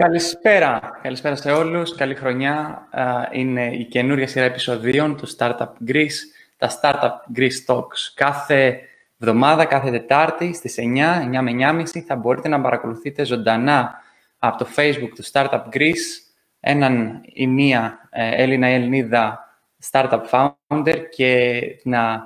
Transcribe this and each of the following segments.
Καλησπέρα. Καλησπέρα σε όλους. Καλή χρονιά. Είναι η καινούρια σειρά επεισοδίων του Startup Greece, τα Startup Greece Talks. Κάθε εβδομάδα, κάθε Τετάρτη στις 9, 9 με 9.30 θα μπορείτε να παρακολουθείτε ζωντανά από το Facebook του Startup Greece έναν ή μία ε, Έλληνα ή Ελληνίδα startup founder και να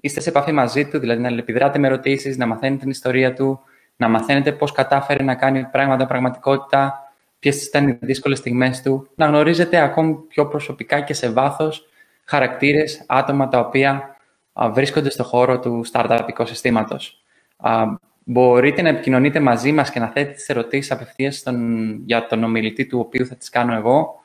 είστε σε επαφή μαζί του, δηλαδή να επιδράτε με ερωτήσεις, να μαθαίνετε την ιστορία του, να μαθαίνετε πώς κατάφερε να κάνει πράγματα πραγματικότητα, ποιες ήταν οι δύσκολες στιγμές του, να γνωρίζετε ακόμη πιο προσωπικά και σε βάθος χαρακτήρες, άτομα τα οποία βρίσκονται στο χώρο του startup οικοσυστήματο. Μπορείτε να επικοινωνείτε μαζί μας και να θέτετε τις ερωτήσεις απευθείας για τον ομιλητή του οποίου θα τις κάνω εγώ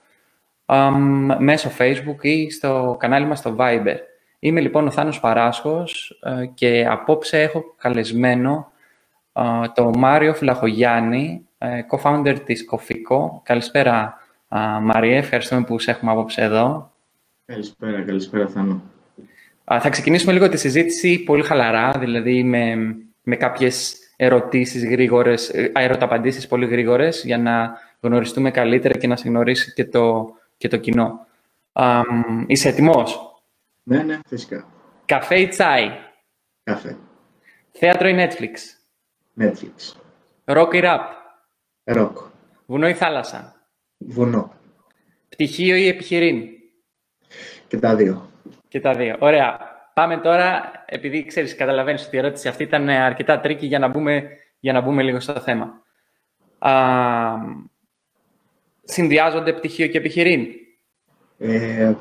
μέσω Facebook ή στο κανάλι μας στο Viber. Είμαι λοιπόν ο Θάνος Παράσχος ε, και απόψε έχω καλεσμένο το Μάριο Φυλαχογιάννη, ε, co-founder της Κοφίκο. Καλησπέρα, Μαρία. Ευχαριστούμε που σε έχουμε απόψε εδώ. Καλησπέρα, καλησπέρα, Θάνο. Θα ξεκινήσουμε λίγο τη συζήτηση πολύ χαλαρά, δηλαδή με, με κάποιες ερωτήσεις γρήγορες, ε, ερωταπαντήσεις πολύ γρήγορες, για να γνωριστούμε καλύτερα και να σε γνωρίσει και το, και το κοινό. είσαι έτοιμος; Ναι, ναι, φυσικά. Καφέ ή τσάι; Καφέ. Θέατρο ή Netflix? Netflix. Ροκ ή ραπ; Ροκ. Βουνό ή θάλασσα; Βουνό. Πτυχίο ή επιχειρείν; Και τα δύο. Και τα δύο. Ωραία. Πάμε τώρα, επειδή ξέρεις, καταλαβαίνεις ότι η ερώτηση αυτή ήταν αρκετά tricky για να μπούμε, για να μπούμε λίγο στο θέμα. Α, συνδυάζονται πτυχίο και επιχειρείν; Ε,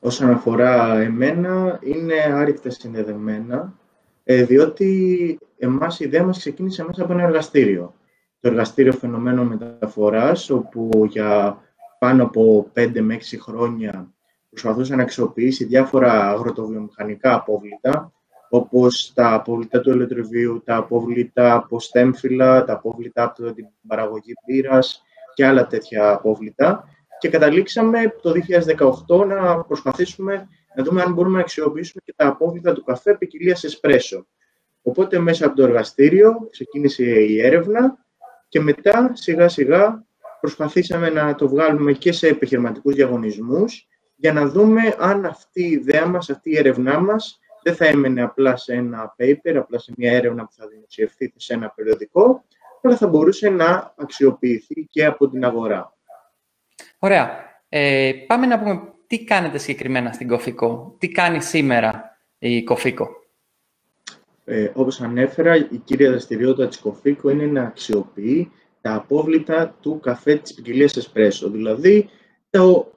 όσον αφορά εμένα, είναι άρρηκτα συνδεδεμένα, ε, διότι εμάς η ιδέα μας ξεκίνησε μέσα από ένα εργαστήριο. Το εργαστήριο φαινομένων μεταφοράς, όπου για πάνω από 5 με 6 χρόνια προσπαθούσε να αξιοποιήσει διάφορα αγροτοβιομηχανικά απόβλητα, όπως τα απόβλητα του ελεκτροβίου, τα απόβλητα από στέμφυλλα, τα απόβλητα από την παραγωγή πύρας και άλλα τέτοια απόβλητα. Και καταλήξαμε το 2018 να προσπαθήσουμε να δούμε αν μπορούμε να αξιοποιήσουμε και τα απόβλητα του καφέ ποικιλίας εσπρέσο. Οπότε μέσα από το εργαστήριο ξεκίνησε η έρευνα και μετά σιγά σιγά προσπαθήσαμε να το βγάλουμε και σε επιχειρηματικούς διαγωνισμούς για να δούμε αν αυτή η ιδέα μας, αυτή η έρευνά μας δεν θα έμενε απλά σε ένα paper, απλά σε μια έρευνα που θα δημοσιευθεί σε ένα περιοδικό, αλλά θα μπορούσε να αξιοποιηθεί και από την αγορά. Ωραία. Ε, πάμε να πούμε τι κάνετε συγκεκριμένα στην Κοφίκο. Τι κάνει σήμερα η Κοφίκο. Ε, όπως ανέφερα, η κύρια δραστηριότητα της Κοφίκο είναι να αξιοποιεί τα απόβλητα του καφέ της ποικιλίας εσπρέσο. Δηλαδή, το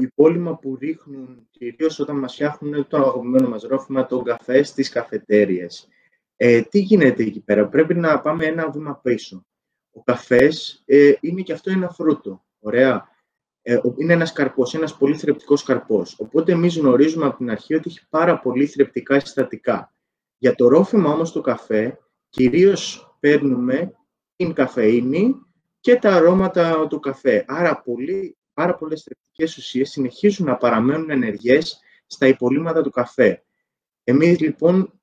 υπόλοιμα που ρίχνουν κυρίως όταν μας φτιάχνουν το αγαπημένο μας ρόφημα, τον καφέ στις καφετέριες. Ε, τι γίνεται εκεί πέρα, πρέπει να πάμε ένα βήμα πίσω. Ο καφές ε, είναι και αυτό ένα φρούτο, ωραία. Ε, είναι ένας καρπός, ένας πολύ θρεπτικός καρπός. Οπότε εμείς γνωρίζουμε από την αρχή ότι έχει πάρα πολύ θρεπτικά συστατικά. Για το ρόφημα όμως του καφέ, κυρίως παίρνουμε την καφεΐνη και τα αρώματα του καφέ. Άρα πολύ πάρα πολλές θρεπτικές ουσίες συνεχίζουν να παραμένουν ενεργές στα υπολείμματα του καφέ. Εμείς λοιπόν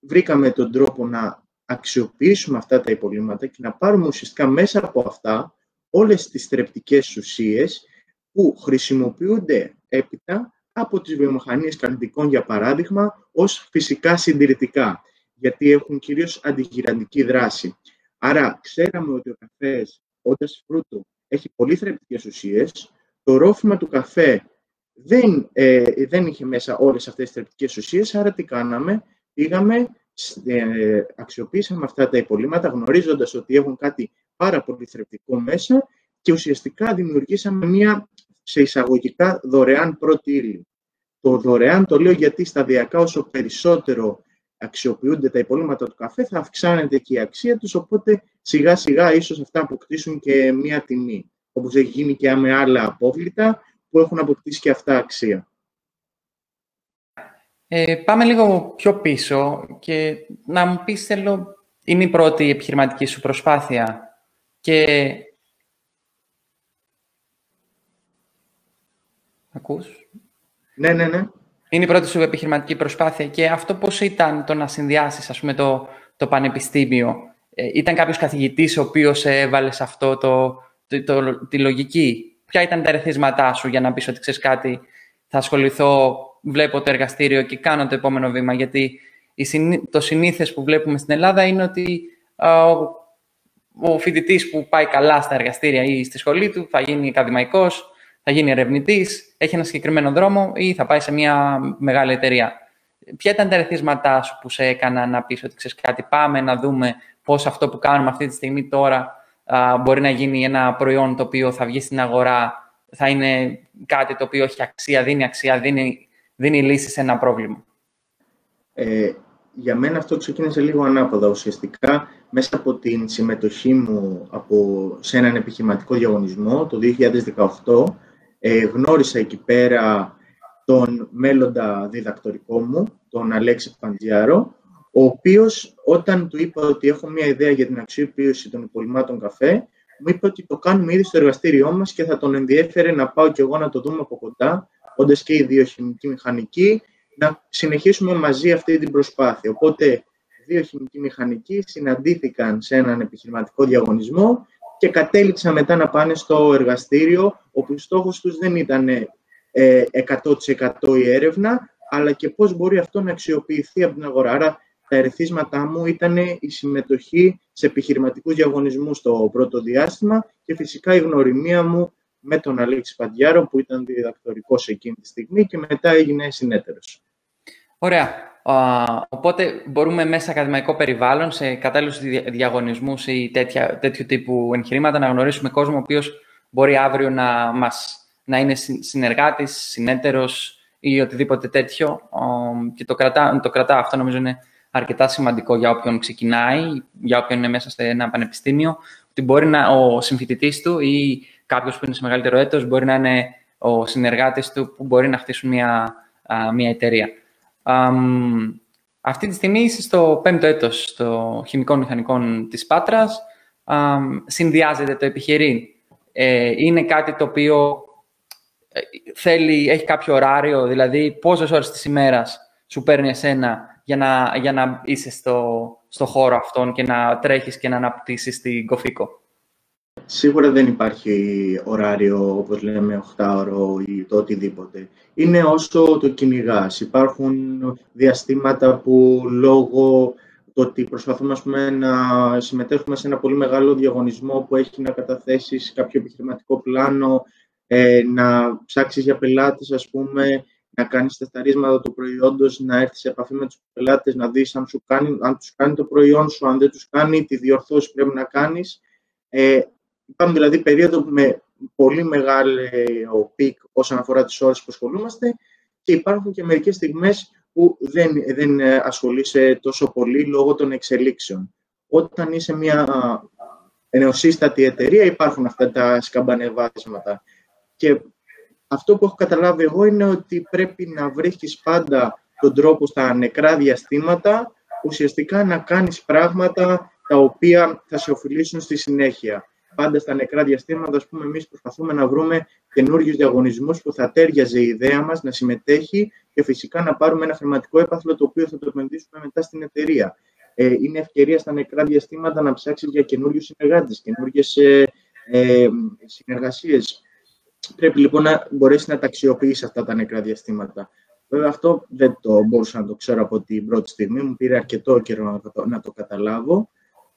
βρήκαμε τον τρόπο να αξιοποιήσουμε αυτά τα υπολείμματα και να πάρουμε ουσιαστικά μέσα από αυτά όλες τις θρεπτικές ουσίες που χρησιμοποιούνται έπειτα από τις βιομηχανίες καλλιτικών, για παράδειγμα, ως φυσικά συντηρητικά, γιατί έχουν κυρίως αντιγυραντική δράση. Άρα, ξέραμε ότι ο καφές, όντας φρούτο, έχει πολύ θρεπτικές ουσίες, το ρόφημα του καφέ δεν, ε, δεν είχε μέσα όλες αυτές τις θρεπτικές ουσίες, άρα τι κάναμε, πήγαμε, ε, αξιοποίησαμε αυτά τα υπολείμματα γνωρίζοντας ότι έχουν κάτι πάρα πολύ θρεπτικό μέσα και ουσιαστικά δημιουργήσαμε μία σε εισαγωγικά δωρεάν πρώτη ύλη. Το δωρεάν το λέω γιατί σταδιακά όσο περισσότερο αξιοποιούνται τα υπολείμματα του καφέ θα αυξάνεται και η αξία τους, οπότε σιγά σιγά ίσως αυτά αποκτήσουν και μία τιμή όπως έχει γίνει και με άλλα απόβλητα που έχουν αποκτήσει και αυτά αξία. Ε, πάμε λίγο πιο πίσω και να μου πεις, θέλω, είναι η πρώτη επιχειρηματική σου προσπάθεια και... Ακούς; Ναι, ναι, ναι. Είναι η πρώτη σου επιχειρηματική προσπάθεια και αυτό πώς ήταν το να συνδυάσεις, ας πούμε, το, το πανεπιστήμιο; Ε, ήταν κάποιος καθηγητής ο οποίος έβαλες σε αυτό το, τη λογική; Ποια ήταν τα ερεθίσματά σου για να πεις ότι ξέρεις κάτι, θα ασχοληθώ, βλέπω το εργαστήριο και κάνω το επόμενο βήμα; Γιατί το συνήθες που βλέπουμε στην Ελλάδα είναι ότι ο, ο φοιτητής που πάει καλά στα εργαστήρια ή στη σχολή του θα γίνει ακαδημαϊκός, θα γίνει ερευνητής, έχει ένα συγκεκριμένο δρόμο ή θα πάει σε μια μεγάλη εταιρεία. Ποια ήταν τα ερεθίσματά σου που σε έκανα να πεις ότι ξέρεις κάτι, πάμε να δούμε πώς αυτό που κάνουμε αυτή τη στιγμή τώρα μπορεί να γίνει ένα προϊόν το οποίο θα βγει στην αγορά, θα είναι κάτι το οποίο έχει αξία, δίνει αξία, δίνει, δίνει λύση σε ένα πρόβλημα; Ε, για μένα αυτό ξεκίνησε λίγο ανάποδα. Ουσιαστικά, μέσα από την συμμετοχή μου από, σε έναν επιχειρηματικό διαγωνισμό το 2018, ε, γνώρισα εκεί πέρα τον μέλλοντα διδακτορικό μου, τον Αλέξη Παντζιάρο, ο οποίος όταν του είπα ότι έχω μια ιδέα για την αξιοποίηση των υπολοιμμάτων καφέ, μου είπε ότι το κάνουμε ήδη στο εργαστήριό μας και θα τον ενδιέφερε να πάω κι εγώ να το δούμε από κοντά, όντας και οι δύο χημικοί μηχανικοί, να συνεχίσουμε μαζί αυτή την προσπάθεια. Οπότε, δύο χημικοί μηχανικοί συναντήθηκαν σε έναν επιχειρηματικό διαγωνισμό και κατέληξαν μετά να πάνε στο εργαστήριο, όπου στόχος τους δεν ήταν 100% ε, η έρευνα, αλλά και πώς μπορεί αυτό να αξιοποιηθεί από την αγορά. Άρα, τα ερεθίσματά μου ήταν η συμμετοχή σε επιχειρηματικούς διαγωνισμούς στο πρώτο διάστημα και φυσικά η γνωριμία μου με τον Αλέξη Παντιάρο που ήταν διδακτορικός εκείνη τη στιγμή και μετά έγινε συνέτερος. Ωραία. Οπότε μπορούμε μέσα ακαδημαϊκό περιβάλλον, σε κατάλληλους διαγωνισμούς ή τέτοια, τέτοιου τύπου εγχειρήματα να γνωρίσουμε κόσμο ο οποίος μπορεί αύριο να, μας, να είναι συνεργάτης, συνέτερος ή οτιδήποτε τέτοιο. Και το κρατά, το κρατά αυτό νομίζω είναι αρκετά σημαντικό για όποιον ξεκινάει, για όποιον είναι μέσα σε ένα πανεπιστήμιο, ότι μπορεί να, ο συμφοιτητής του ή κάποιος που είναι σε μεγαλύτερο έτος μπορεί να είναι ο συνεργάτης του που μπορεί να χτίσουν μια, μια εταιρεία. Αυτή τη στιγμή είσαι στο πέμπτο έτος στο χημικών μηχανικών της Πάτρας. συνδυάζεται το επιχειρήν. Ε, είναι κάτι το οποίο ε, θέλει, έχει κάποιο ωράριο, δηλαδή πόσες ώρες της ημέρας σου παίρνει εσένα για να, για να είσαι στο, στο χώρο αυτόν και να τρέχεις και να αναπτύσσεις την Κοφίκο; Σίγουρα δεν υπάρχει ωράριο, όπως λέμε, 8ωρο ή το οτιδήποτε. Είναι όσο το κυνηγάς. Υπάρχουν διαστήματα που λόγω το ότι προσπαθούμε ας πούμε, να συμμετέχουμε σε ένα πολύ μεγάλο διαγωνισμό που έχει να καταθέσεις κάποιο επιχειρηματικό πλάνο, ε, να ψάξεις για πελάτες, ας πούμε, να κάνεις τεσταρίσματα του προϊόντος, να έρθεις σε επαφή με τους πελάτες, να δεις αν, σου κάνει, αν τους κάνει το προϊόν σου, αν δεν τους κάνει, τι διορθώσεις πρέπει να κάνεις. Ε, υπάρχουν δηλαδή περίοδοι με πολύ μεγάλο peak όσον αφορά τις ώρες που ασχολούμαστε και υπάρχουν και μερικές στιγμές που δεν, δεν ασχολείσαι τόσο πολύ λόγω των εξελίξεων. Όταν είσαι μια νεοσύστατη εταιρεία υπάρχουν αυτά τα σκαμπανεβάσματα και αυτό που έχω καταλάβει εγώ είναι ότι πρέπει να βρίσκεις πάντα τον τρόπο στα νεκρά διαστήματα ουσιαστικά να κάνεις πράγματα τα οποία θα σε οφειλήσουν στη συνέχεια. Πάντα στα νεκρά διαστήματα, ας πούμε, εμείς προσπαθούμε να βρούμε καινούργιους διαγωνισμούς που θα τέριαζε η ιδέα μας να συμμετέχει και φυσικά να πάρουμε ένα χρηματικό έπαθλο το οποίο θα το επενδύσουμε μετά στην εταιρεία. Ε, είναι ευκαιρία στα νεκρά διαστήματα να ψάξεις για καινούριους συνεργάτες, καινούργιες ε, ε, συνεργασίες Πρέπει λοιπόν να μπορέσει να τα αξιοποιήσει αυτά τα νεκρά διαστήματα. Βέβαια, αυτό δεν το μπορούσα να το ξέρω από την πρώτη στιγμή. Μου πήρε αρκετό καιρό να το, να το καταλάβω.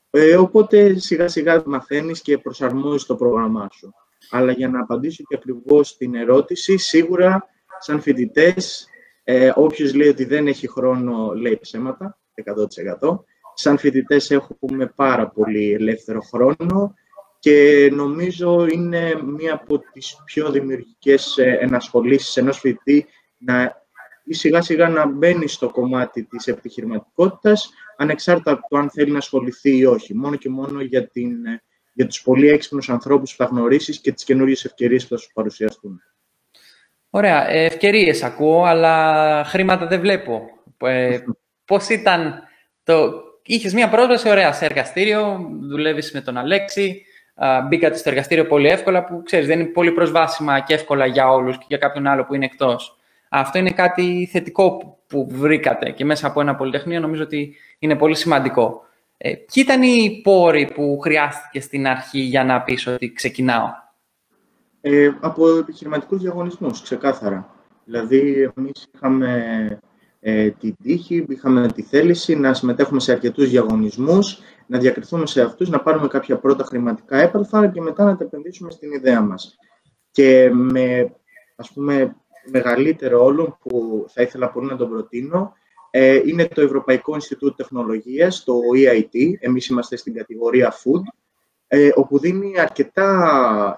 Ε, οπότε σιγά σιγά μαθαίνεις και προσαρμόζεις το πρόγραμμά σου. Αλλά για να απαντήσω και ακριβώς την ερώτηση, σίγουρα σαν φοιτητές, ε, όποιος λέει ότι δεν έχει χρόνο, λέει ψέματα, 100%. Σαν φοιτητές έχουμε πάρα πολύ ελεύθερο χρόνο και νομίζω είναι μία από τις πιο δημιουργικές ε, ενασχολήσεις ενός φοιτητή να ή σιγά σιγά να μπαίνει στο κομμάτι της επιχειρηματικότητας ανεξάρτητα από το αν θέλει να ασχοληθεί ή όχι. Μόνο και μόνο για, την, ε, για τους πολύ έξυπνους ανθρώπους που θα γνωρίσεις και τις καινούριες ευκαιρίες που θα σου παρουσιαστούν. Ωραία. Ε, ευκαιρίες ακούω, αλλά χρήματα δεν βλέπω. Ε, πώς ήταν το... Είχες μία πρόσβαση, ωραία, σε εργαστήριο, δουλεύεις με τον Αλέξη, μπήκατε στο εργαστήριο πολύ εύκολα, που ξέρεις, δεν είναι πολύ προσβάσιμα και εύκολα για όλους και για κάποιον άλλο που είναι εκτός. Αυτό είναι κάτι θετικό που βρήκατε και μέσα από ένα πολυτεχνείο νομίζω ότι είναι πολύ σημαντικό. Ε, ποιοι ήταν οι πόροι που χρειάστηκε στην αρχή για να πεις ότι ξεκινάω; Ε, από επιχειρηματικούς διαγωνισμούς, ξεκάθαρα. Δηλαδή, εμείς είχαμε ε, την τύχη, είχαμε τη θέληση να συμμετέχουμε σε αρκετούς διαγωνισμούς, να διακριθούμε σε αυτούς, να πάρουμε κάποια πρώτα χρηματικά έπαλφα και μετά να τα επενδύσουμε στην ιδέα μας. Και με, ας πούμε, μεγαλύτερο όλο που θα ήθελα πολύ να τον προτείνω, ε, είναι το Ευρωπαϊκό Ινστιτούτο Τεχνολογίας, το EIT, εμείς είμαστε στην κατηγορία Food, ε, όπου δίνει αρκετά,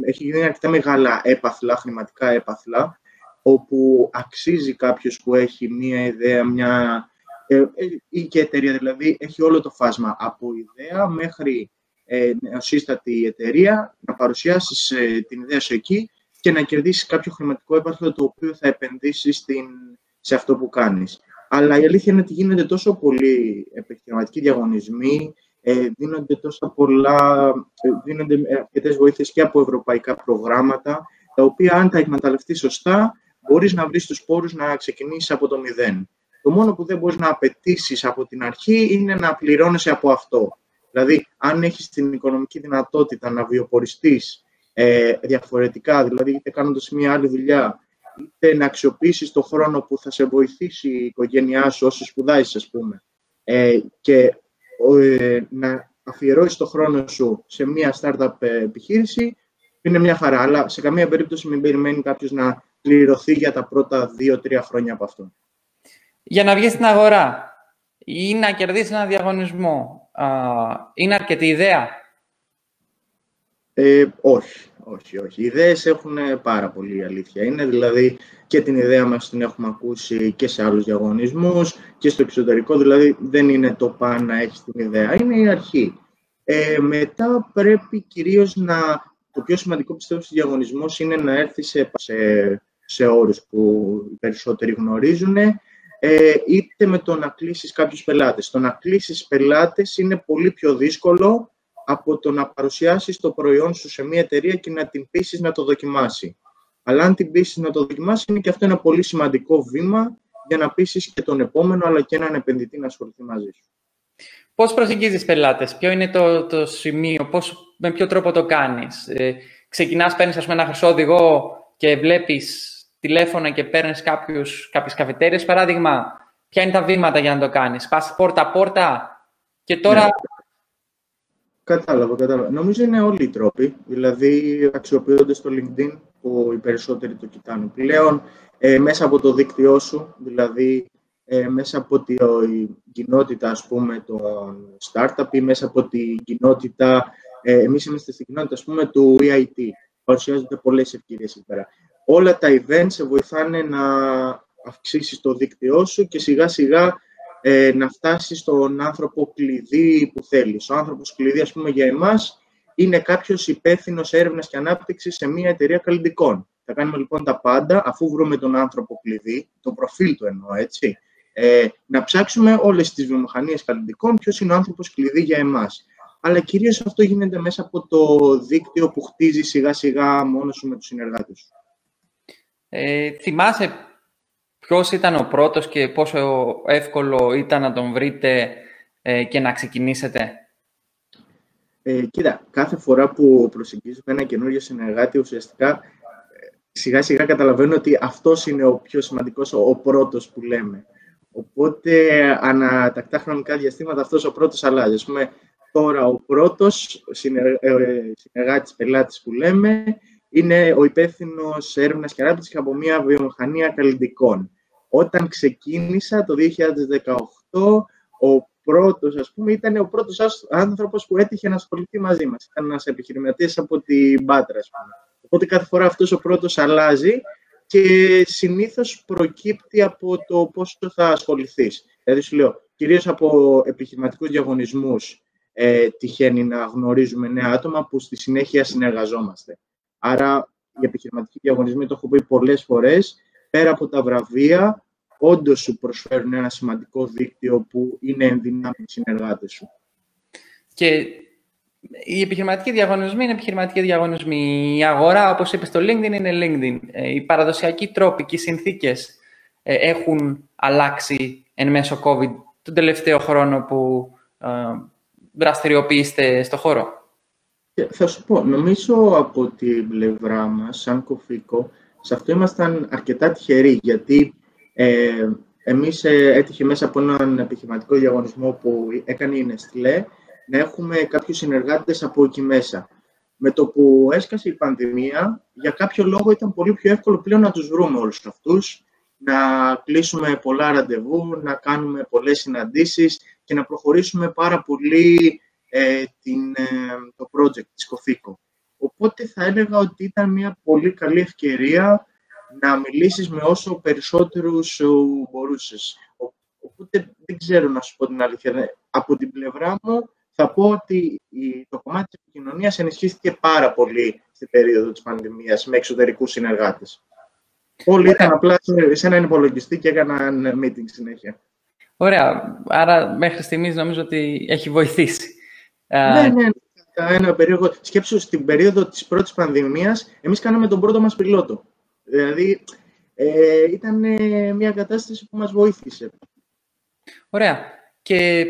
έχει γίνει αρκετά μεγάλα έπαθλα, χρηματικά έπαθλα, όπου αξίζει κάποιος που έχει μία ιδέα, μια ε, ε, ή και εταιρεία δηλαδή, έχει όλο το φάσμα από ιδέα μέχρι ε, νεοσύστατη εταιρεία, να παρουσιάσεις ε, την ιδέα σου εκεί και να κερδίσεις κάποιο χρηματικό έπαθλο το οποίο θα επενδύσεις στην, σε αυτό που κάνεις. Αλλά η αλήθεια είναι ότι γίνονται τόσο πολλοί επιχειρηματικοί διαγωνισμοί, ε, δίνονται τόσα πολλά, ε, δίνονται αρκετές βοήθειες και από ευρωπαϊκά προγράμματα, τα οποία αν τα εκμεταλλευτείς σωστά, μπορείς να βρεις τους πόρους να ξεκινήσεις από το μηδέν. Το μόνο που δεν μπορείς να απαιτήσεις από την αρχή είναι να πληρώνεσαι από αυτό. Δηλαδή, αν έχεις την οικονομική δυνατότητα να βιοποριστείς ε, διαφορετικά, δηλαδή είτε κάνοντας μια άλλη δουλειά, είτε να αξιοποιήσεις το χρόνο που θα σε βοηθήσει η οικογένειά σου όσο σπουδάζεις, ας πούμε, ε, και ε, να αφιερώσεις το χρόνο σου σε μια startup επιχείρηση, είναι μια χαρά. Αλλά σε καμία περίπτωση μην περιμένει κάποιος να πληρωθεί για τα πρώτα δύο-τρία χρόνια από αυτό. Για να βγεις στην αγορά ή να κερδίσεις ένα διαγωνισμό, είναι αρκετή ιδέα; Ε, όχι, όχι, όχι. Οι ιδέες έχουν πάρα πολύ αλήθεια. Είναι δηλαδή και την ιδέα μας την έχουμε ακούσει και σε άλλους διαγωνισμούς και στο εξωτερικό. Δηλαδή δεν είναι το πάνω να έχεις την ιδέα. Είναι η αρχή. Ε, μετά πρέπει κυρίως να... Το πιο σημαντικό πιστεύω στους διαγωνισμούς είναι να έρθει σε, σε, σε όρους που οι περισσότεροι γνωρίζουν ε, είτε με το να κλείσεις κάποιους πελάτες. Το να κλείσεις πελάτες είναι πολύ πιο δύσκολο από το να παρουσιάσεις το προϊόν σου σε μια εταιρεία και να την πείσεις να το δοκιμάσει. Αλλά αν την πείσεις να το δοκιμάσει, είναι και αυτό ένα πολύ σημαντικό βήμα για να πείσεις και τον επόμενο, αλλά και έναν επενδυτή να ασχοληθεί μαζί σου. Πώς προσεγγίζεις πελάτες, ποιο είναι το, το σημείο, πώς, με ποιο τρόπο το κάνεις; Ε, ξεκινάς, παίρνεις ας πούμε, ένα χρυσό οδηγό και βλέπεις τηλέφωνα και παίρνεις κάποιες καφετέρειες, παράδειγμα, ποια είναι τα βήματα για να το κάνεις; Πας πόρτα-πόρτα και τώρα. Ναι. Κατάλαβα, κατάλαβα. Νομίζω είναι όλοι οι τρόποι. Δηλαδή, αξιοποιώντα το LinkedIn, που οι περισσότεροι το κοιτάνε πλέον, ε, μέσα από το δίκτυό σου, δηλαδή ε, μέσα από την κοινότητα, ας πούμε, των startup ή μέσα από την κοινότητα, ε, εμείς είμαστε στην κοινότητα, ας πούμε, του EIT. Παρουσιάζονται πολλές ευκαιρίες εκεί πέρα όλα τα events σε βοηθάνε να αυξήσεις το δίκτυό σου και σιγά σιγά ε, να φτάσεις στον άνθρωπο κλειδί που θέλεις. Ο άνθρωπος κλειδί, ας πούμε, για εμάς είναι κάποιος υπεύθυνος έρευνας και ανάπτυξης σε μια εταιρεία καλλιτικών. Θα κάνουμε λοιπόν τα πάντα, αφού βρούμε τον άνθρωπο κλειδί, το προφίλ του εννοώ, έτσι, ε, να ψάξουμε όλες τις βιομηχανίες καλλιτικών, ποιος είναι ο άνθρωπος κλειδί για εμάς. Αλλά κυρίως αυτό γίνεται μέσα από το δίκτυο που χτίζει σιγά σιγά μόνος σου με τους συνεργάτες σου. Ε, θυμάσαι ποιος ήταν ο πρώτος και πόσο εύκολο ήταν να τον βρείτε ε, και να ξεκινήσετε; Ε, κοίτα, κάθε φορά που προσεγγίζουμε ένα καινούριο συνεργάτη, ουσιαστικά ε, σιγά σιγά καταλαβαίνω ότι αυτός είναι ο πιο σημαντικός, ο, ο πρώτος που λέμε. Οπότε, ανατακτά χρονικά διαστήματα, αυτός ο πρώτος αλλάζει. Ας πούμε, τώρα ο πρώτος ε, συνεργάτης πελάτης που λέμε είναι ο υπεύθυνος έρευνας και ανάπτυξης από μια βιομηχανία καλλιτικών. Όταν ξεκίνησα το 2018, ο πρώτος, ας πούμε, ήταν ο πρώτος άνθρωπος που έτυχε να ασχοληθεί μαζί μας. Ήταν ένας επιχειρηματίας από την Πάτρα, ας πούμε. Οπότε κάθε φορά αυτός ο πρώτος αλλάζει και συνήθως προκύπτει από το πόσο θα ασχοληθείς. Δηλαδή, σου λέω, κυρίως από επιχειρηματικούς διαγωνισμούς ε, τυχαίνει να γνωρίζουμε νέα άτομα που στη συνέχεια συνεργαζόμαστε. Άρα, οι επιχειρηματικοί διαγωνισμοί, το έχω πει πολλές φορές, πέρα από τα βραβεία, όντως σου προσφέρουν ένα σημαντικό δίκτυο που είναι ενδυνάμει οι συνεργάτες σου. Και οι επιχειρηματικοί διαγωνισμοί είναι επιχειρηματικοί διαγωνισμοί. Η αγορά, όπως είπες στο LinkedIn, είναι LinkedIn. Ε, οι παραδοσιακοί τρόποι και οι συνθήκες ε, έχουν αλλάξει εν μέσω COVID τον τελευταίο χρόνο που δραστηριοποιήσετε στο χώρο. Θα σου πω, νομίζω από την πλευρά μας, σαν κοφίκο, σε αυτό ήμασταν αρκετά τυχεροί, γιατί ε, εμείς ε, έτυχε μέσα από έναν επιχειρηματικό διαγωνισμό που έκανε η Nestlé να έχουμε κάποιους συνεργάτες από εκεί μέσα. Με το που έσκασε η πανδημία, για κάποιο λόγο ήταν πολύ πιο εύκολο πλέον να τους βρούμε όλους αυτούς, να κλείσουμε πολλά ραντεβού, να κάνουμε πολλές συναντήσεις και να προχωρήσουμε πάρα πολύ ε, την, ε, το project της Κοφίκο. Οπότε θα έλεγα ότι ήταν μια πολύ καλή ευκαιρία να μιλήσεις με όσο περισσότερους μπορούσες. Οπότε δεν ξέρω να σου πω την αλήθεια. Από την πλευρά μου θα πω ότι το κομμάτι της επικοινωνίας ενισχύθηκε πάρα πολύ στην περίοδο της πανδημίας με εξωτερικούς συνεργάτες. Όλοι ήταν απλά σε έναν υπολογιστή και έκαναν meeting συνέχεια. Ωραία. Άρα μέχρι στιγμής νομίζω ότι έχει βοηθήσει. Ναι, ναι. Ένα περίοδο. Σκέψου, στην περίοδο της πρώτης πανδημίας, εμείς κάναμε τον πρώτο μας πιλότο. Δηλαδή, ε, ήταν μια κατάσταση που μας βοήθησε. Ωραία. Και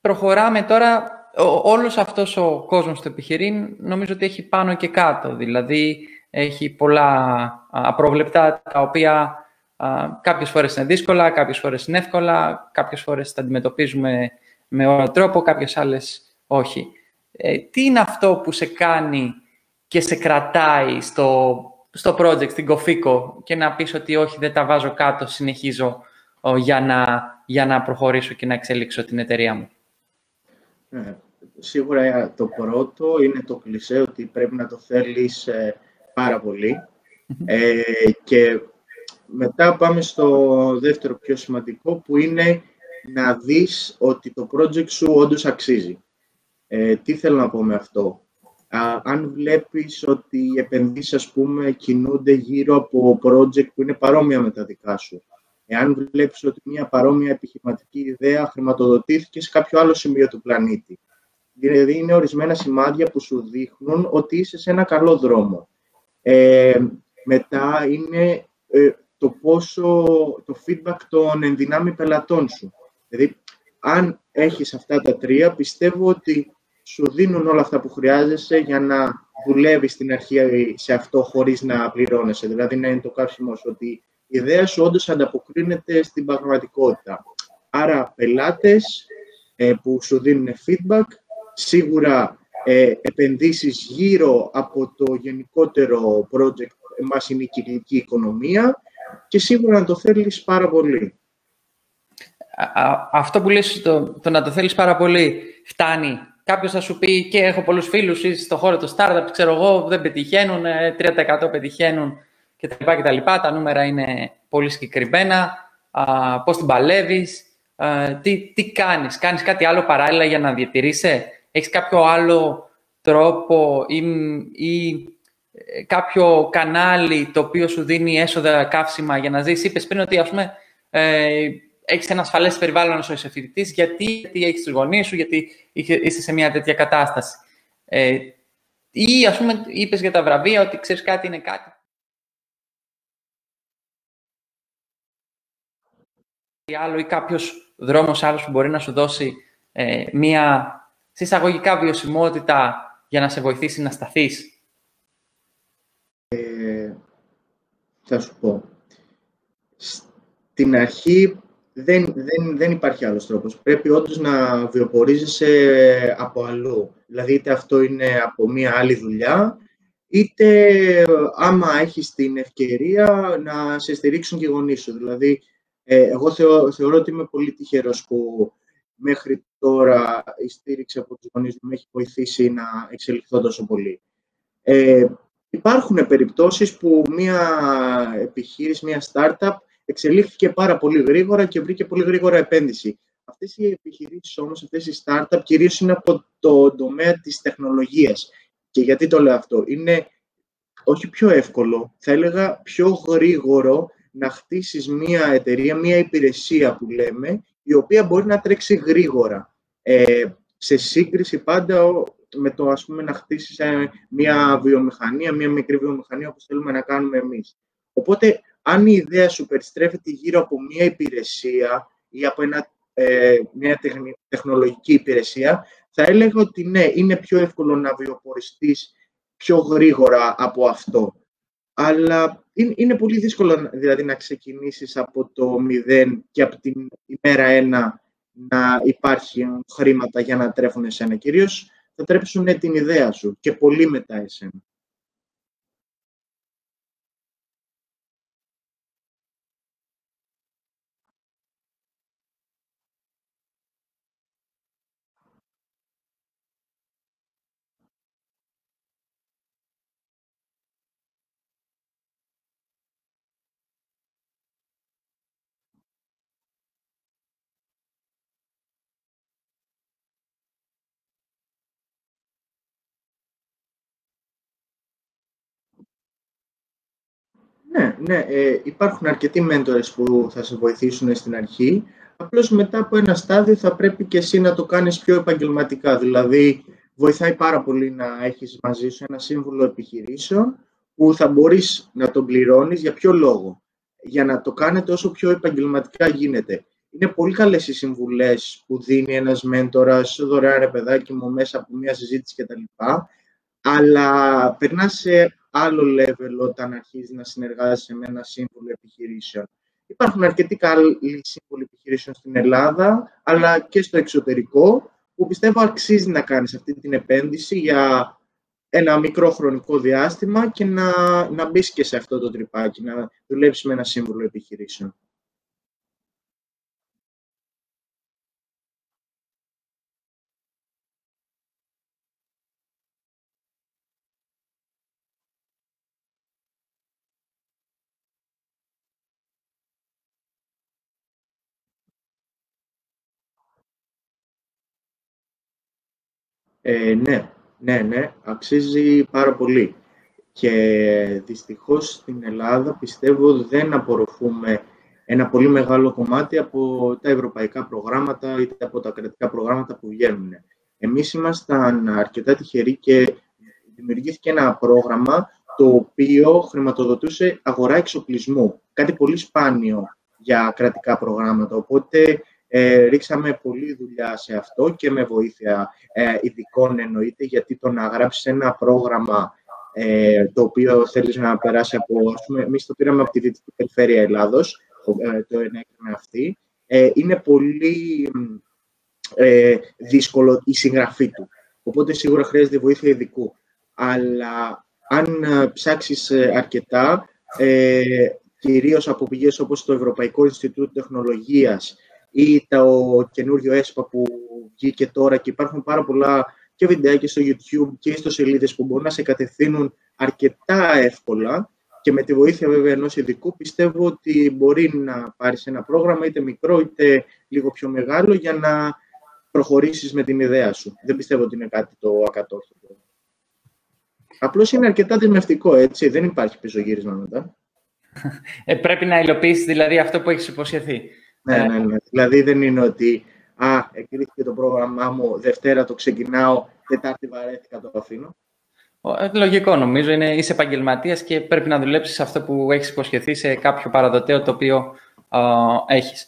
προχωράμε τώρα, ο, όλος αυτός ο κόσμος του επιχειρήν νομίζω ότι έχει πάνω και κάτω. Δηλαδή, έχει πολλά απρόβλεπτα, τα οποία α, κάποιες φορές είναι δύσκολα, κάποιες φορές είναι εύκολα, κάποιες φορές τα αντιμετωπίζουμε με όλο τρόπο, κάποιες άλλες όχι. Ε, τι είναι αυτό που σε κάνει και σε κρατάει στο, στο project, στην Κοφίκο και να πεις ότι όχι, δεν τα βάζω κάτω, συνεχίζω για, να, για να προχωρήσω και να εξελίξω την εταιρεία μου. Ε, σίγουρα το πρώτο είναι το κλισέ ότι πρέπει να το θέλεις ε, πάρα ε, και μετά πάμε στο δεύτερο πιο σημαντικό που είναι να δεις ότι το project σου όντως αξίζει. Ε, τι θέλω να πω με αυτό; Αν βλέπεις ότι οι επενδύσεις, ας πούμε, κινούνται γύρω από project που είναι παρόμοια με τα δικά σου. Εάν βλέπεις ότι μια παρόμοια επιχειρηματική ιδέα χρηματοδοτήθηκε σε κάποιο άλλο σημείο του πλανήτη. Δηλαδή, είναι ορισμένα σημάδια που σου δείχνουν ότι είσαι σε ένα καλό δρόμο. Ε, μετά είναι ε, το πόσο το feedback των ενδυνάμει πελατών σου. Δηλαδή, αν έχεις αυτά τα τρία, πιστεύω ότι σου δίνουν όλα αυτά που χρειάζεσαι για να δουλεύεις στην αρχή σε αυτό χωρίς να πληρώνεσαι. Δηλαδή, να είναι το κάψιμο σου ότι η ιδέα σου όντως ανταποκρίνεται στην πραγματικότητα. Άρα, πελάτες ε, που σου δίνουν feedback, σίγουρα ε, επενδύσεις γύρω από το γενικότερο project μας είναι η κυκλική οικονομία και σίγουρα να το θέλεις πάρα πολύ. αυτό που λες, το, το να το θέλεις πάρα πολύ, φτάνει. Κάποιος θα σου πει και έχω πολλούς φίλους ή στο χώρο του startup, ξέρω εγώ, δεν πετυχαίνουν, 3% πετυχαίνουν κτλ. κτλ. Τα νούμερα είναι πολύ συγκεκριμένα. Α, πώς την παλεύεις, τι, τι κάνεις. Κάνεις κάτι άλλο παράλληλα για να διατηρήσει. Έχεις κάποιο άλλο τρόπο ή, ή ε, κάποιο κανάλι το οποίο σου δίνει έσοδα καύσιμα για να ζεις; Είπες πριν ότι, ας πούμε, ε, έχεις ένα ασφαλές περιβάλλον όσο είσαι φοιτητής, γιατί, γιατί έχεις τους γονείς σου, γιατί είσαι σε μια τέτοια κατάσταση. Ε, ή, ας πούμε, είπες για τα βραβεία ότι ξέρεις κάτι είναι κάτι. Ή άλλο ή κάποιος δρόμος άλλος που μπορεί να σου δώσει ε, μια συσσαγωγικά βιωσιμότητα για να σε βοηθήσει να σταθείς. Ε, θα σου πω. Στην αρχή δεν, δεν, δεν υπάρχει άλλος τρόπος. Πρέπει όντως να βιοπορίζεσαι από αλλού. Δηλαδή, είτε αυτό είναι από μία άλλη δουλειά, είτε άμα έχεις την ευκαιρία να σε στηρίξουν και οι γονείς σου. Δηλαδή, ε, εγώ θεωρώ ότι είμαι πολύ τυχερός που μέχρι τώρα η στήριξη από τους γονείς μου έχει βοηθήσει να εξελιχθώ τόσο πολύ. Ε, υπάρχουν περιπτώσεις που μια επιχείρηση, μια startup εξελίχθηκε πάρα πολύ γρήγορα και βρήκε πολύ γρήγορα επένδυση. Αυτές οι επιχειρήσεις όμως, αυτές οι startup κυρίως είναι από το τομέα της τεχνολογίας. Και γιατί το λέω αυτό; Είναι όχι πιο εύκολο, θα έλεγα πιο γρήγορο να χτίσεις μια εταιρεία, μια υπηρεσία που λέμε, η οποία μπορεί να τρέξει γρήγορα. Ε, σε σύγκριση πάντα με το ας πούμε, να χτίσεις ε, μια βιομηχανία, μια μικρή βιομηχανία όπως θέλουμε να κάνουμε εμείς. Οπότε, αν η ιδέα σου περιστρέφεται γύρω από μια υπηρεσία ή από ένα ε, μια τεχνολογική υπηρεσία, θα έλεγα ότι ναι, είναι πιο εύκολο να βιοποριστείς πιο γρήγορα από αυτό. Αλλά είναι, πολύ δύσκολο δηλαδή, να ξεκινήσεις από το μηδέν και από την ημέρα ένα να υπάρχουν χρήματα για να τρέφουν εσένα. Κυρίως θα τρέψουν την ιδέα σου και πολύ μετά εσένα. Ναι, ναι ε, υπάρχουν αρκετοί μέντορες που θα σε βοηθήσουν στην αρχή. Απλώς μετά από ένα στάδιο θα πρέπει και εσύ να το κάνεις πιο επαγγελματικά. Δηλαδή, βοηθάει πάρα πολύ να έχεις μαζί σου ένα σύμβουλο επιχειρήσεων που θα μπορείς να τον πληρώνεις για ποιο λόγο; Για να το κάνετε όσο πιο επαγγελματικά γίνεται. Είναι πολύ καλές οι συμβουλές που δίνει ένας μέντορας δωρεάν ρε παιδάκι μου μέσα από μια συζήτηση κτλ. Αλλά περνάς σε άλλο level όταν αρχίζει να συνεργάζεσαι με ένα σύμβουλο επιχειρήσεων. Υπάρχουν αρκετοί καλοί σύμβουλοι επιχειρήσεων στην Ελλάδα, αλλά και στο εξωτερικό, που πιστεύω αξίζει να κάνεις αυτή την επένδυση για ένα μικρό χρονικό διάστημα και να, να μπεις και σε αυτό το τρυπάκι, να δουλέψεις με ένα σύμβουλο επιχειρήσεων. Ε, ναι, ναι, ναι, αξίζει πάρα πολύ. Και δυστυχώς στην Ελλάδα πιστεύω δεν απορροφούμε ένα πολύ μεγάλο κομμάτι από τα ευρωπαϊκά προγράμματα ή από τα κρατικά προγράμματα που βγαίνουν. Εμείς ήμασταν αρκετά τυχεροί και δημιουργήθηκε ένα πρόγραμμα το οποίο χρηματοδοτούσε αγορά εξοπλισμού. Κάτι πολύ σπάνιο για κρατικά προγράμματα. Οπότε ε, ρίξαμε πολλή δουλειά σε αυτό και με βοήθεια ε, ειδικών εννοείται, γιατί το να γράψεις ένα πρόγραμμα ε, το οποίο θέλεις να περάσει από, ας πούμε, εμείς το πήραμε από τη Δυτική Περιφέρεια Ελλάδος, ε, το ενέκρινε αυτή, ε, είναι πολύ ε, δύσκολο η συγγραφή του. Οπότε σίγουρα χρειάζεται βοήθεια ειδικού. Αλλά αν ε, ψάξεις αρκετά, ε, κυρίως από πηγές όπως το Ευρωπαϊκό Ινστιτούτο Τεχνολογίας ή το καινούριο ΕΣΠΑ που βγήκε τώρα και υπάρχουν πάρα πολλά και βιντεάκια στο YouTube και στο σελίδες που μπορούν να σε κατευθύνουν αρκετά εύκολα και με τη βοήθεια βέβαια ενός ειδικού πιστεύω ότι μπορεί να πάρεις ένα πρόγραμμα είτε μικρό είτε λίγο πιο μεγάλο για να προχωρήσεις με την ιδέα σου. Δεν πιστεύω ότι είναι κάτι το ακατόρθωτο. Απλώς είναι αρκετά δημευτικό, έτσι. Δεν υπάρχει πίσω γύρισμα μετά. Ε, πρέπει να υλοποιήσεις δηλαδή αυτό που έχεις υποσχεθεί. Ναι, ναι, ναι. Δηλαδή δεν είναι ότι «Α, εκκρίθηκε το πρόγραμμά μου, Δευτέρα το ξεκινάω, Τετάρτη βαρέθηκα, το αφήνω». Ε, λογικό νομίζω. Είναι, είσαι επαγγελματίας και πρέπει να δουλέψεις αυτό που έχεις υποσχεθεί σε κάποιο παραδοτέο το οποίο α, έχεις.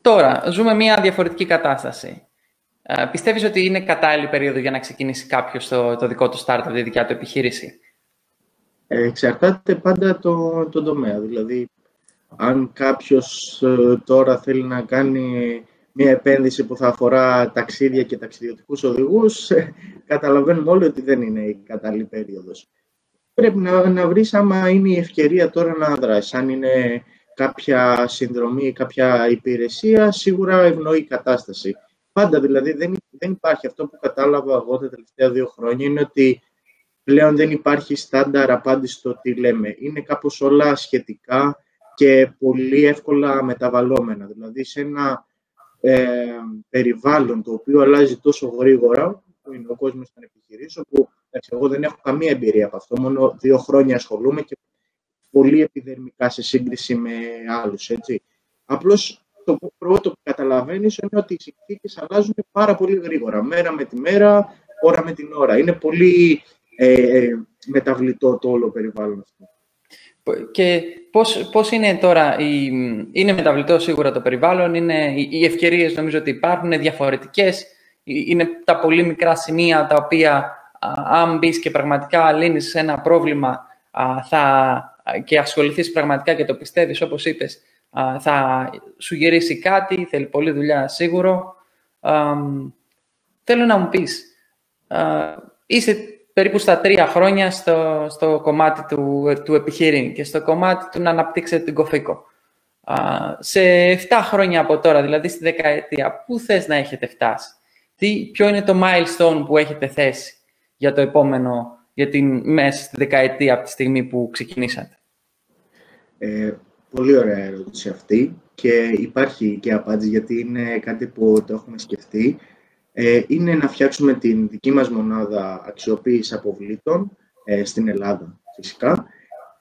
τώρα, ζούμε μια διαφορετική κατάσταση. Α, πιστεύεις ότι είναι κατάλληλη περίοδο για να ξεκινήσει κάποιος το, το δικό του startup, τη δικιά του επιχείρηση; Ε, εξαρτάται πάντα το, το τομέα. Δηλαδή, αν κάποιος ε, τώρα θέλει να κάνει μια επένδυση που θα αφορά ταξίδια και ταξιδιωτικούς οδηγούς, ε, καταλαβαίνουμε όλοι ότι δεν είναι η κατάλληλη περίοδος. Πρέπει να, να βρεις άμα είναι η ευκαιρία τώρα να δράσεις. Αν είναι κάποια συνδρομή, κάποια υπηρεσία, σίγουρα ευνοεί η κατάσταση. Πάντα δηλαδή δεν, δεν υπάρχει αυτό που κατάλαβα εγώ τα τελευταία δύο χρόνια, είναι ότι πλέον δεν υπάρχει στάνταρ απάντηση στο τι λέμε. Είναι κάπως όλα σχετικά, και πολύ εύκολα μεταβαλλόμενα. Δηλαδή, σε ένα ε, περιβάλλον το οποίο αλλάζει τόσο γρήγορα, που είναι ο κόσμος των επιχειρήσεων, που εγώ δεν έχω καμία εμπειρία από αυτό, μόνο δύο χρόνια ασχολούμαι και πολύ επιδερμικά σε σύγκριση με άλλους, έτσι. Απλώς το πρώτο που καταλαβαίνεις είναι ότι οι συνθήκες αλλάζουν πάρα πολύ γρήγορα, μέρα με τη μέρα, ώρα με την ώρα. Είναι πολύ ε, ε μεταβλητό το όλο περιβάλλον αυτό. Και πώς, πώς είναι τώρα, η, είναι μεταβλητό σίγουρα το περιβάλλον, είναι, οι, οι ευκαιρίες νομίζω ότι υπάρχουν, είναι διαφορετικές, είναι τα πολύ μικρά σημεία τα οποία αν μπεις και πραγματικά λύνεις ένα πρόβλημα θα, και ασχοληθείς πραγματικά και το πιστεύεις όπως είπες, θα σου γυρίσει κάτι, θέλει πολλή δουλειά σίγουρο. θέλω να μου πεις, είσαι περίπου στα τρία χρόνια στο, στο κομμάτι του, του επιχειρήν και στο κομμάτι του να αναπτύξετε την κοφίκο. σε 7 χρόνια από τώρα, δηλαδή στη δεκαετία, πού θες να έχετε φτάσει; Τι, ποιο είναι το milestone που έχετε θέσει για το επόμενο, για την μέσα στη δεκαετία από τη στιγμή που ξεκινήσατε; Ε, πολύ ωραία ερώτηση αυτή και υπάρχει και απάντηση γιατί είναι κάτι που το έχουμε σκεφτεί. Ε, είναι να φτιάξουμε την δική μας μονάδα αξιοποίησης αποβλήτων ε, στην Ελλάδα φυσικά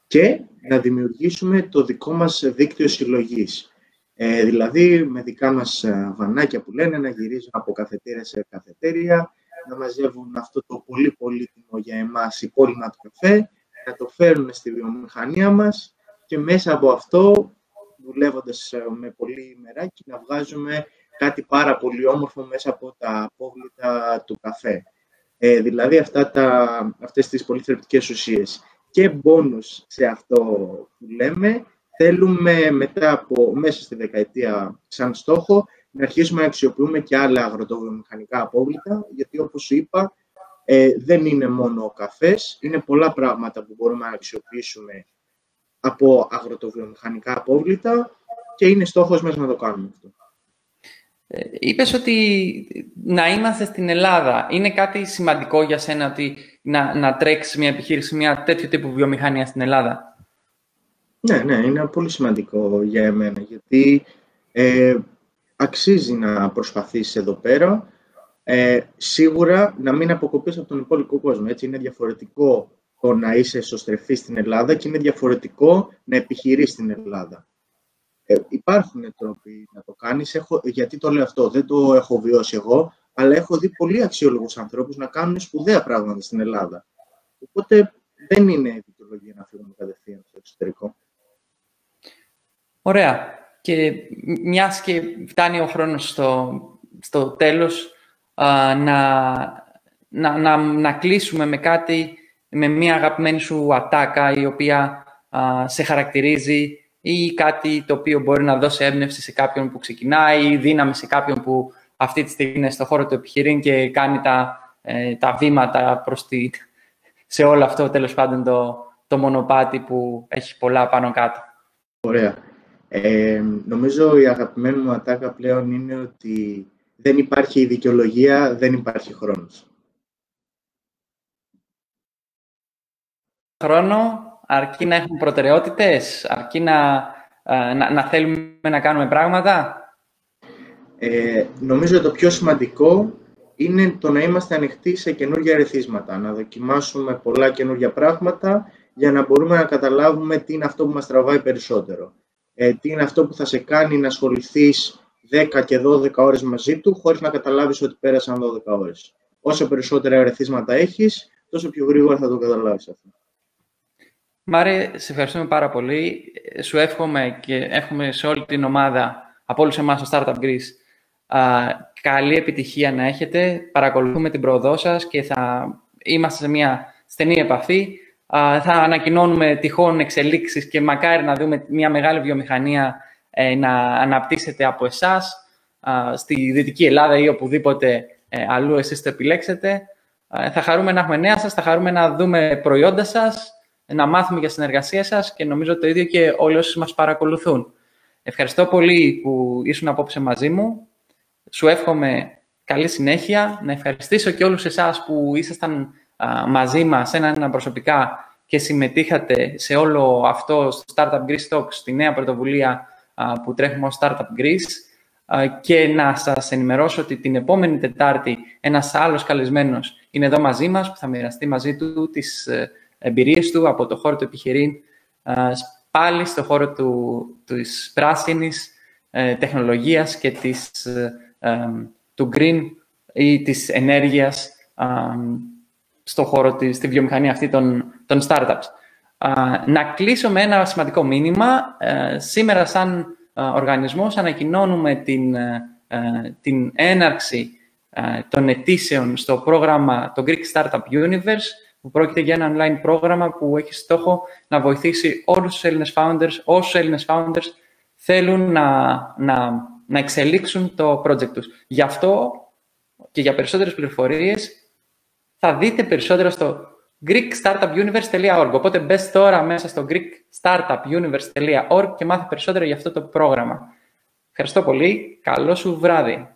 και να δημιουργήσουμε το δικό μας δίκτυο συλλογής. Ε, δηλαδή με δικά μας ε, βανάκια που λένε να γυρίζουν από καθετήρια σε καθετήρια, να μαζεύουν αυτό το πολύ πολύτιμο για εμάς υπόλοιπα του καφέ, να το φέρουν στη βιομηχανία μας και μέσα από αυτό, δουλεύοντας ε, με πολύ ημεράκι, να βγάζουμε κάτι πάρα πολύ όμορφο μέσα από τα απόβλητα του καφέ. Ε, δηλαδή αυτά τα, αυτές τις πολύ θρεπτικές ουσίες. Και μπόνους σε αυτό που λέμε, θέλουμε μετά από μέσα στη δεκαετία σαν στόχο να αρχίσουμε να αξιοποιούμε και άλλα αγροτοβιομηχανικά απόβλητα, γιατί όπως σου είπα, ε, δεν είναι μόνο ο καφές, είναι πολλά πράγματα που μπορούμε να αξιοποιήσουμε από αγροτοβιομηχανικά απόβλητα και είναι στόχος μας να το κάνουμε αυτό. Ε, είπες ότι να είμαστε στην Ελλάδα είναι κάτι σημαντικό για σένα ότι να, να τρέξεις μια επιχείρηση, μια τέτοιο τύπου βιομηχανία στην Ελλάδα; Ναι, ναι, είναι πολύ σημαντικό για εμένα γιατί ε, αξίζει να προσπαθήσεις εδώ πέρα. Ε, σίγουρα να μην αποκοπείς από τον υπόλοιπο κόσμο. Έτσι, είναι διαφορετικό το να είσαι εσωστρεφή στην Ελλάδα και είναι διαφορετικό να επιχειρείς στην Ελλάδα. Ε, υπάρχουν τρόποι να το κάνεις. Έχω, γιατί το λέω αυτό, δεν το έχω βιώσει εγώ, αλλά έχω δει πολύ αξιόλογους ανθρώπους να κάνουν σπουδαία πράγματα στην Ελλάδα. Οπότε δεν είναι δικαιολογία να φύγουμε κατευθείαν στο εξωτερικό. Ωραία. Και μιας και φτάνει ο χρόνος στο, στο τέλος, να, να, να, να κλείσουμε με κάτι, με μια αγαπημένη σου ατάκα η οποία σε χαρακτηρίζει ή κάτι το οποίο μπορεί να δώσει έμπνευση σε κάποιον που ξεκινάει ή δύναμη σε κάποιον που αυτή τη στιγμή είναι στο χώρο του επιχειρήν και κάνει τα, ε, τα βήματα προς τη, σε όλο αυτό, τέλος πάντων, το, το μονοπάτι που έχει πολλά πάνω κάτω. Ωραία. Ε, νομίζω η αγαπημένη μου ατάκα πλέον είναι ότι δεν υπάρχει δικαιολογία, δεν υπάρχει χρόνος. Χρόνο, αρκεί να έχουμε προτεραιότητες, αρκεί να, ε, να, να θέλουμε να κάνουμε πράγματα; Ε, νομίζω το πιο σημαντικό είναι το να είμαστε ανοιχτοί σε καινούργια ρεθίσματα, να δοκιμάσουμε πολλά καινούργια πράγματα για να μπορούμε να καταλάβουμε τι είναι αυτό που μας τραβάει περισσότερο ε, τι είναι αυτό που θα σε κάνει να ασχοληθείς 10 και 12 ώρες μαζί του, χωρίς να καταλάβεις ότι πέρασαν 12 ώρες. Όσο περισσότερα ερεθίσματα έχεις, τόσο πιο γρήγορα θα το καταλάβεις αυτό. Μάρε, σε ευχαριστούμε πάρα πολύ. Σου εύχομαι και εύχομαι σε όλη την ομάδα, από όλους εμάς στο Startup Greece, α, καλή επιτυχία να έχετε. Παρακολουθούμε την πρόοδό σας και θα είμαστε σε μια στενή επαφή θα ανακοινώνουμε τυχόν εξελίξεις και μακάρι να δούμε μια μεγάλη βιομηχανία ε, να αναπτύσσεται από εσάς στη Δυτική Ελλάδα ή οπουδήποτε ε, αλλού εσείς το επιλέξετε. Θα χαρούμε να έχουμε νέα σας, θα χαρούμε να δούμε προϊόντα σας, να μάθουμε για συνεργασία σας και νομίζω το ίδιο και όλοι όσοι μας παρακολουθούν. Ευχαριστώ πολύ που ήσουν απόψε μαζί μου. Σου εύχομαι καλή συνέχεια. Να ευχαριστήσω και όλους εσάς που ήσασταν μαζί μας ένα προσωπικά και συμμετείχατε σε όλο αυτό στο Startup Greece Talks, τη νέα πρωτοβουλία που τρέχουμε ως Startup Greece και να σας ενημερώσω ότι την επόμενη Τετάρτη ένας άλλος καλεσμένος είναι εδώ μαζί μας που θα μοιραστεί μαζί του τις ε, εμπειρίες του από το χώρο του επιχειρήν πάλι στο χώρο του, της πράσινης ε, τεχνολογίας και της, ε, του green ή της ενέργειας στο χώρο της, στη βιομηχανία αυτή των, των startups. να κλείσω με ένα σημαντικό μήνυμα. Ε, σήμερα, σαν οργανισμός, ανακοινώνουμε την, την έναρξη των αιτήσεων στο πρόγραμμα, το Greek Startup Universe, που πρόκειται για ένα online πρόγραμμα που έχει στόχο να βοηθήσει όλους τους Έλληνες founders, όσους Έλληνες founders θέλουν να, να, να εξελίξουν το project τους. Γι' αυτό και για περισσότερες πληροφορίες θα δείτε περισσότερο στο greekstartupuniverse.org. Οπότε μπες τώρα μέσα στο greekstartupuniverse.org και μάθε περισσότερο για αυτό το πρόγραμμα. Ευχαριστώ πολύ. Καλό σου βράδυ.